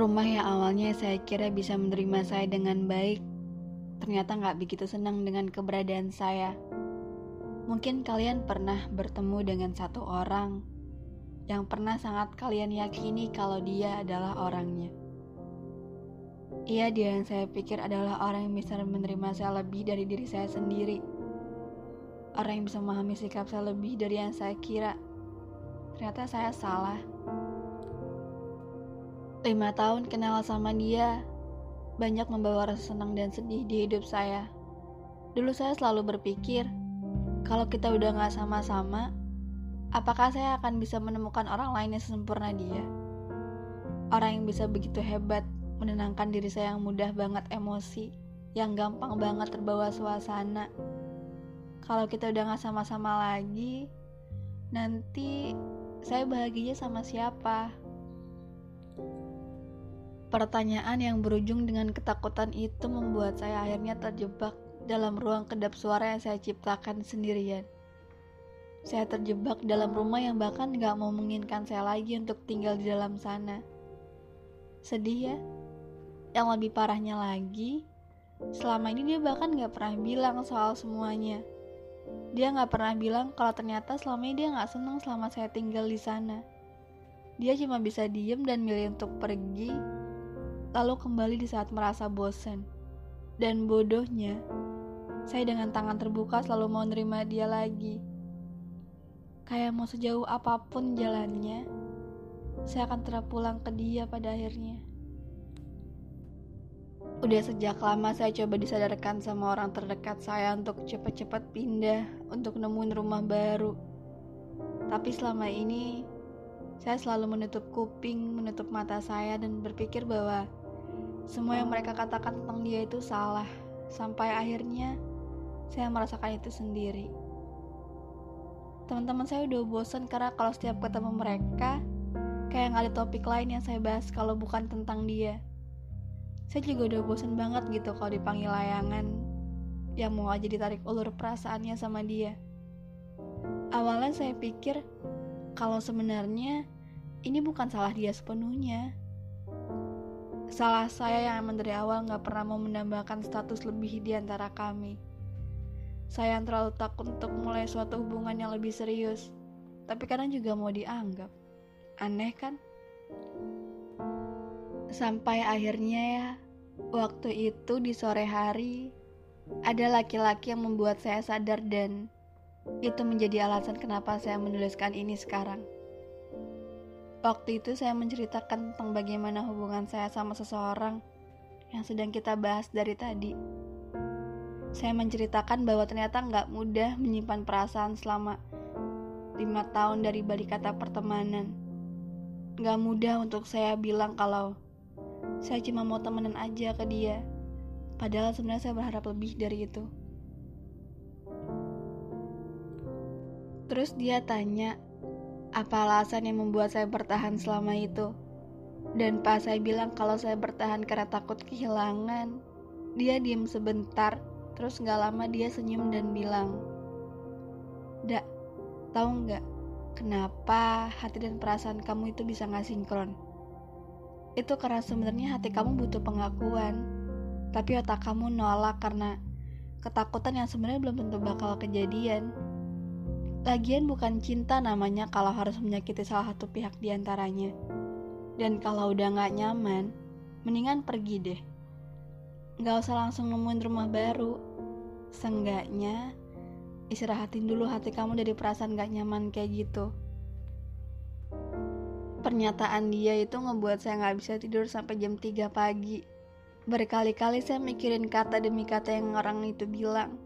Rumah yang awalnya saya kira bisa menerima saya dengan baik, ternyata nggak begitu senang dengan keberadaan saya. Mungkin kalian pernah bertemu dengan satu orang yang pernah sangat kalian yakini kalau dia adalah orangnya. Iya, dia yang saya pikir adalah orang yang bisa menerima saya lebih dari diri saya sendiri. Orang yang bisa memahami sikap saya lebih dari yang saya kira. Ternyata saya salah. Lima tahun kenal sama dia, banyak membawa rasa senang dan sedih di hidup saya. Dulu saya selalu berpikir, kalau kita udah gak sama-sama, apakah saya akan bisa menemukan orang lain yang sempurna dia? Orang yang bisa begitu hebat menenangkan diri saya yang mudah banget emosi, yang gampang banget terbawa suasana. Kalau kita udah gak sama-sama lagi, nanti saya bahagianya sama siapa? Pertanyaan yang berujung dengan ketakutan itu membuat saya akhirnya terjebak dalam ruang kedap suara yang saya ciptakan sendirian. Saya terjebak dalam rumah yang bahkan gak mau menginginkan saya lagi untuk tinggal di dalam sana. Sedih ya? Yang lebih parahnya lagi, selama ini dia bahkan gak pernah bilang soal semuanya. Dia gak pernah bilang kalau ternyata selama ini dia gak senang selama saya tinggal di sana. Dia cuma bisa diem dan milih untuk pergi lalu kembali di saat merasa bosan. Dan bodohnya, saya dengan tangan terbuka selalu mau nerima dia lagi. Kayak mau sejauh apa pun jalannya, saya akan terpulang ke dia pada akhirnya. Udah sejak lama saya coba disadarkan sama orang terdekat saya untuk cepat-cepat pindah, untuk nemuin rumah baru. Tapi selama ini, saya selalu menutup kuping, menutup mata saya dan berpikir bahwa semua yang mereka katakan tentang dia itu salah, sampai akhirnya saya merasakan itu sendiri. Teman-teman saya udah bosan karena kalau setiap ketemu mereka, kayak nggak ada topik lain yang saya bahas kalau bukan tentang dia. Saya juga udah bosan banget gitu kalau dipanggil layangan yang mau aja ditarik ulur perasaannya sama dia. Awalnya saya pikir kalau sebenarnya ini bukan salah dia sepenuhnya. Salah saya yang emang dari awal gak pernah mau menambahkan status lebih di antara kami. Saya yang terlalu takut untuk mulai suatu hubungan yang lebih serius, tapi kadang juga mau dianggap. Aneh kan? Sampai akhirnya ya, waktu itu di sore hari, ada laki-laki yang membuat saya sadar dan itu menjadi alasan kenapa saya menuliskan ini sekarang. Waktu itu saya menceritakan tentang bagaimana hubungan saya sama seseorang yang sedang kita bahas dari tadi. Saya menceritakan bahwa ternyata nggak mudah menyimpan perasaan selama lima tahun dari balik kata pertemanan. Nggak mudah untuk saya bilang kalau saya cuma mau temenan aja ke dia. Padahal sebenarnya saya berharap lebih dari itu. Terus dia tanya, apa alasan yang membuat saya bertahan selama itu? Dan pas saya bilang kalau saya bertahan karena takut kehilangan, dia diam sebentar, terus gak lama dia senyum dan bilang, Dak, tahu nggak kenapa hati dan perasaan kamu itu bisa nggak sinkron? Itu karena sebenarnya hati kamu butuh pengakuan, tapi otak kamu nolak karena ketakutan yang sebenarnya belum tentu bakal kejadian. Lagian bukan cinta namanya kalau harus menyakiti salah satu pihak di antaranya. Dan kalau udah gak nyaman, mendingan pergi deh. Gak usah langsung nemuin rumah baru. Seenggaknya, istirahatin dulu hati kamu dari perasaan gak nyaman kayak gitu. Pernyataan dia itu ngebuat saya gak bisa tidur sampai jam 3 pagi. Berkali-kali saya mikirin kata demi kata yang orang itu bilang.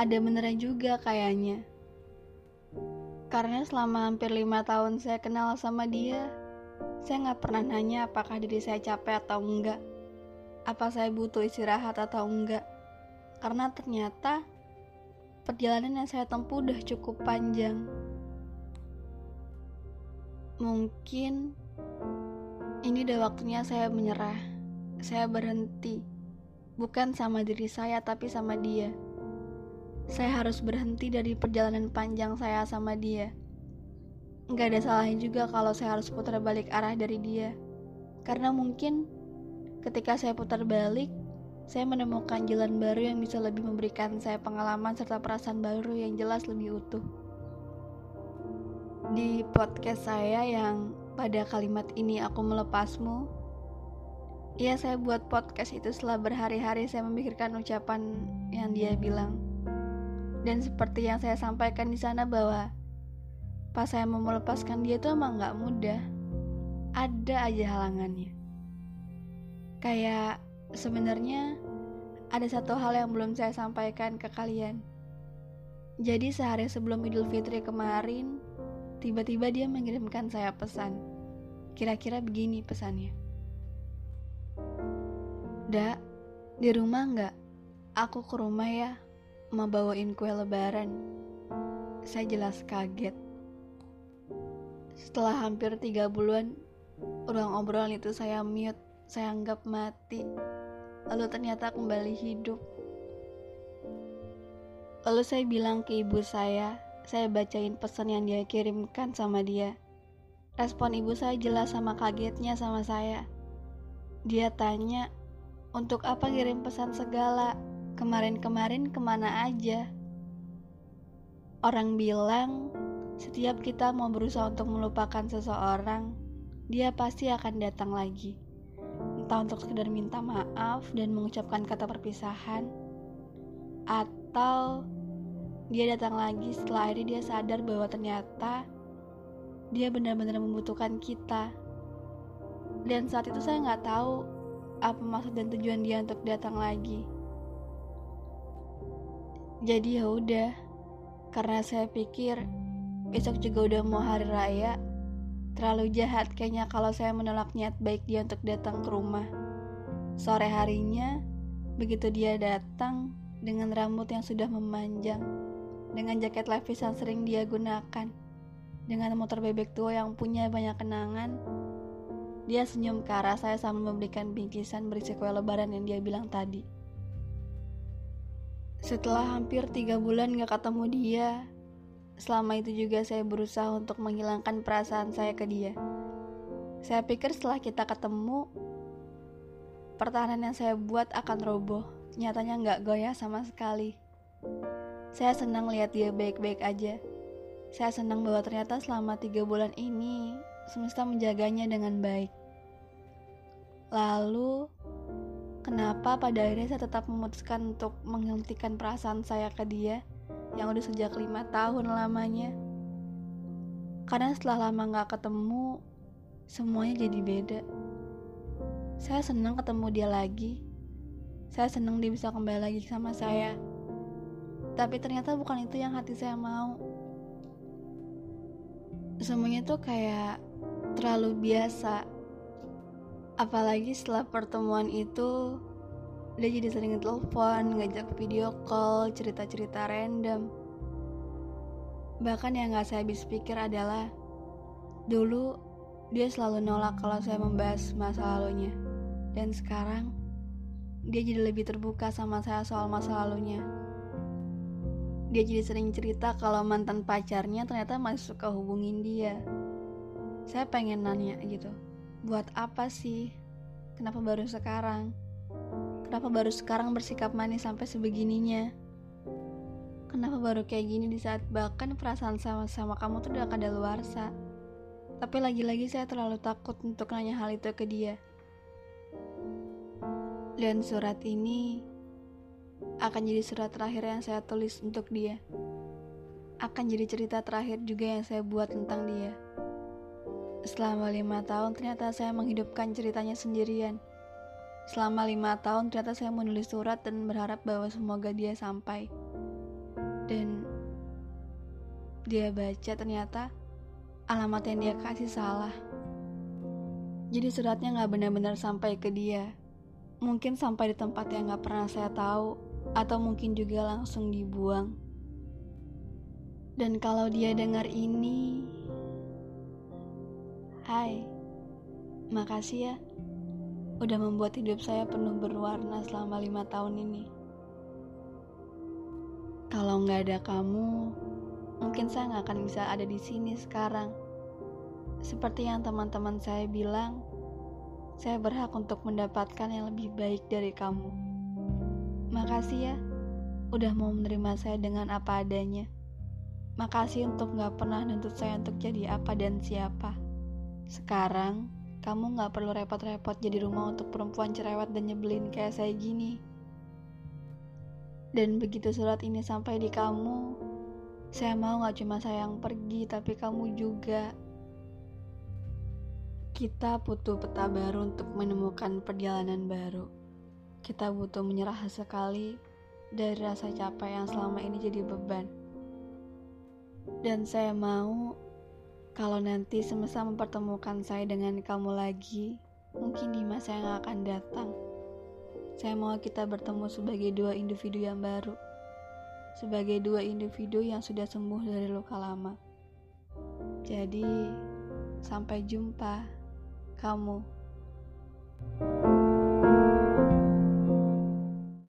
Ada benernya juga kayaknya. Karena selama hampir lima tahun saya kenal sama dia, saya nggak pernah nanya apakah diri saya capek atau enggak, apa saya butuh istirahat atau enggak. Karena ternyata perjalanan yang saya tempuh udah cukup panjang. Mungkin ini udah waktunya saya menyerah. Saya berhenti, bukan sama diri saya, tapi sama dia saya harus berhenti dari perjalanan panjang saya sama dia. Gak ada salahnya juga kalau saya harus putar balik arah dari dia. Karena mungkin ketika saya putar balik, saya menemukan jalan baru yang bisa lebih memberikan saya pengalaman serta perasaan baru yang jelas lebih utuh. Di podcast saya yang pada kalimat ini aku melepasmu, ya saya buat podcast itu setelah berhari-hari saya memikirkan ucapan yang dia bilang. Dan seperti yang saya sampaikan di sana bahwa pas saya mau melepaskan dia itu emang gak mudah. Ada aja halangannya. Kayak sebenarnya ada satu hal yang belum saya sampaikan ke kalian. Jadi sehari sebelum Idul Fitri kemarin, Tiba-tiba dia mengirimkan saya pesan. Kira-kira begini pesannya. Dak, di rumah nggak? Aku ke rumah ya, mau bawain kue lebaran. Saya jelas kaget. Setelah hampir tiga bulan, ruang obrolan itu saya mute, saya anggap mati. Lalu ternyata kembali hidup. Lalu saya bilang ke ibu saya, saya bacain pesan yang dia kirimkan sama dia. Respon ibu saya jelas sama kagetnya sama saya. Dia tanya, untuk apa kirim pesan segala? Kemarin-kemarin ke mana aja? Orang bilang, setiap kita mau berusaha untuk melupakan seseorang, dia pasti akan datang lagi. Entah untuk sekedar minta maaf dan mengucapkan kata perpisahan, atau dia datang lagi setelah akhirnya dia sadar bahwa ternyata dia benar-benar membutuhkan kita. Dan saat itu saya nggak tahu apa maksud dan tujuan dia untuk datang lagi. Jadi ya udah, karena saya pikir besok juga udah mau hari raya, terlalu jahat kayaknya kalau saya menolak niat baik dia untuk datang ke rumah. Sore harinya, begitu dia datang dengan rambut yang sudah memanjang, dengan jaket levis yang sering dia gunakan, dengan motor bebek tua yang punya banyak kenangan. Dia senyum ke arah saya sambil memberikan bingkisan berisi kue lebaran yang dia bilang tadi. Setelah hampir tiga bulan gak ketemu dia, selama itu juga saya berusaha untuk menghilangkan perasaan saya ke dia. Saya pikir setelah kita ketemu, pertahanan yang saya buat akan roboh. Nyatanya nggak goyah sama sekali. Saya senang lihat dia baik-baik aja. Saya senang bahwa ternyata selama tiga bulan ini semesta menjaganya dengan baik. Lalu, kenapa pada akhirnya saya tetap memutuskan untuk menghentikan perasaan saya ke dia yang udah sejak lima tahun lamanya? Karena setelah lama gak ketemu, semuanya jadi beda. Saya senang ketemu dia lagi. Saya senang dia bisa kembali lagi sama saya. Tapi ternyata bukan itu yang hati saya mau. Semuanya tuh kayak terlalu biasa. Apalagi setelah pertemuan itu, dia jadi sering telepon, ngajak video call, cerita-cerita random. Bahkan yang gak saya habis pikir adalah, dulu dia selalu nolak kalau saya membahas masa lalunya. Dan sekarang, dia jadi lebih terbuka sama saya soal masa lalunya dia jadi sering cerita kalau mantan pacarnya ternyata masih suka hubungin dia. Saya pengen nanya gitu, buat apa sih? Kenapa baru sekarang? Kenapa baru sekarang bersikap manis sampai sebegininya? Kenapa baru kayak gini di saat bahkan perasaan sama-sama kamu tuh udah kadaluarsa? Tapi lagi-lagi saya terlalu takut untuk nanya hal itu ke dia. Dan surat ini akan jadi surat terakhir yang saya tulis untuk dia. Akan jadi cerita terakhir juga yang saya buat tentang dia. Selama lima tahun ternyata saya menghidupkan ceritanya sendirian. Selama lima tahun ternyata saya menulis surat dan berharap bahwa semoga dia sampai. Dan dia baca ternyata alamat yang dia kasih salah. Jadi suratnya gak benar-benar sampai ke dia. Mungkin sampai di tempat yang gak pernah saya tahu atau mungkin juga langsung dibuang. Dan kalau dia dengar ini, hai, makasih ya, udah membuat hidup saya penuh berwarna selama lima tahun ini. Kalau nggak ada kamu, mungkin saya nggak akan bisa ada di sini sekarang. Seperti yang teman-teman saya bilang, Saya berhak untuk mendapatkan yang lebih baik dari kamu. Makasih ya, udah mau menerima saya dengan apa adanya. Makasih untuk gak pernah nuntut saya untuk jadi apa dan siapa. Sekarang, kamu gak perlu repot-repot jadi rumah untuk perempuan cerewet dan nyebelin kayak saya gini. Dan begitu surat ini sampai di kamu, saya mau gak cuma saya yang pergi, tapi kamu juga. Kita butuh peta baru untuk menemukan perjalanan baru. Kita butuh menyerah sekali dari rasa capek yang selama ini jadi beban. Dan saya mau kalau nanti semesta mempertemukan saya dengan kamu lagi, mungkin di masa yang akan datang. Saya mau kita bertemu sebagai dua individu yang baru, sebagai dua individu yang sudah sembuh dari luka lama. Jadi, sampai jumpa, kamu. thank you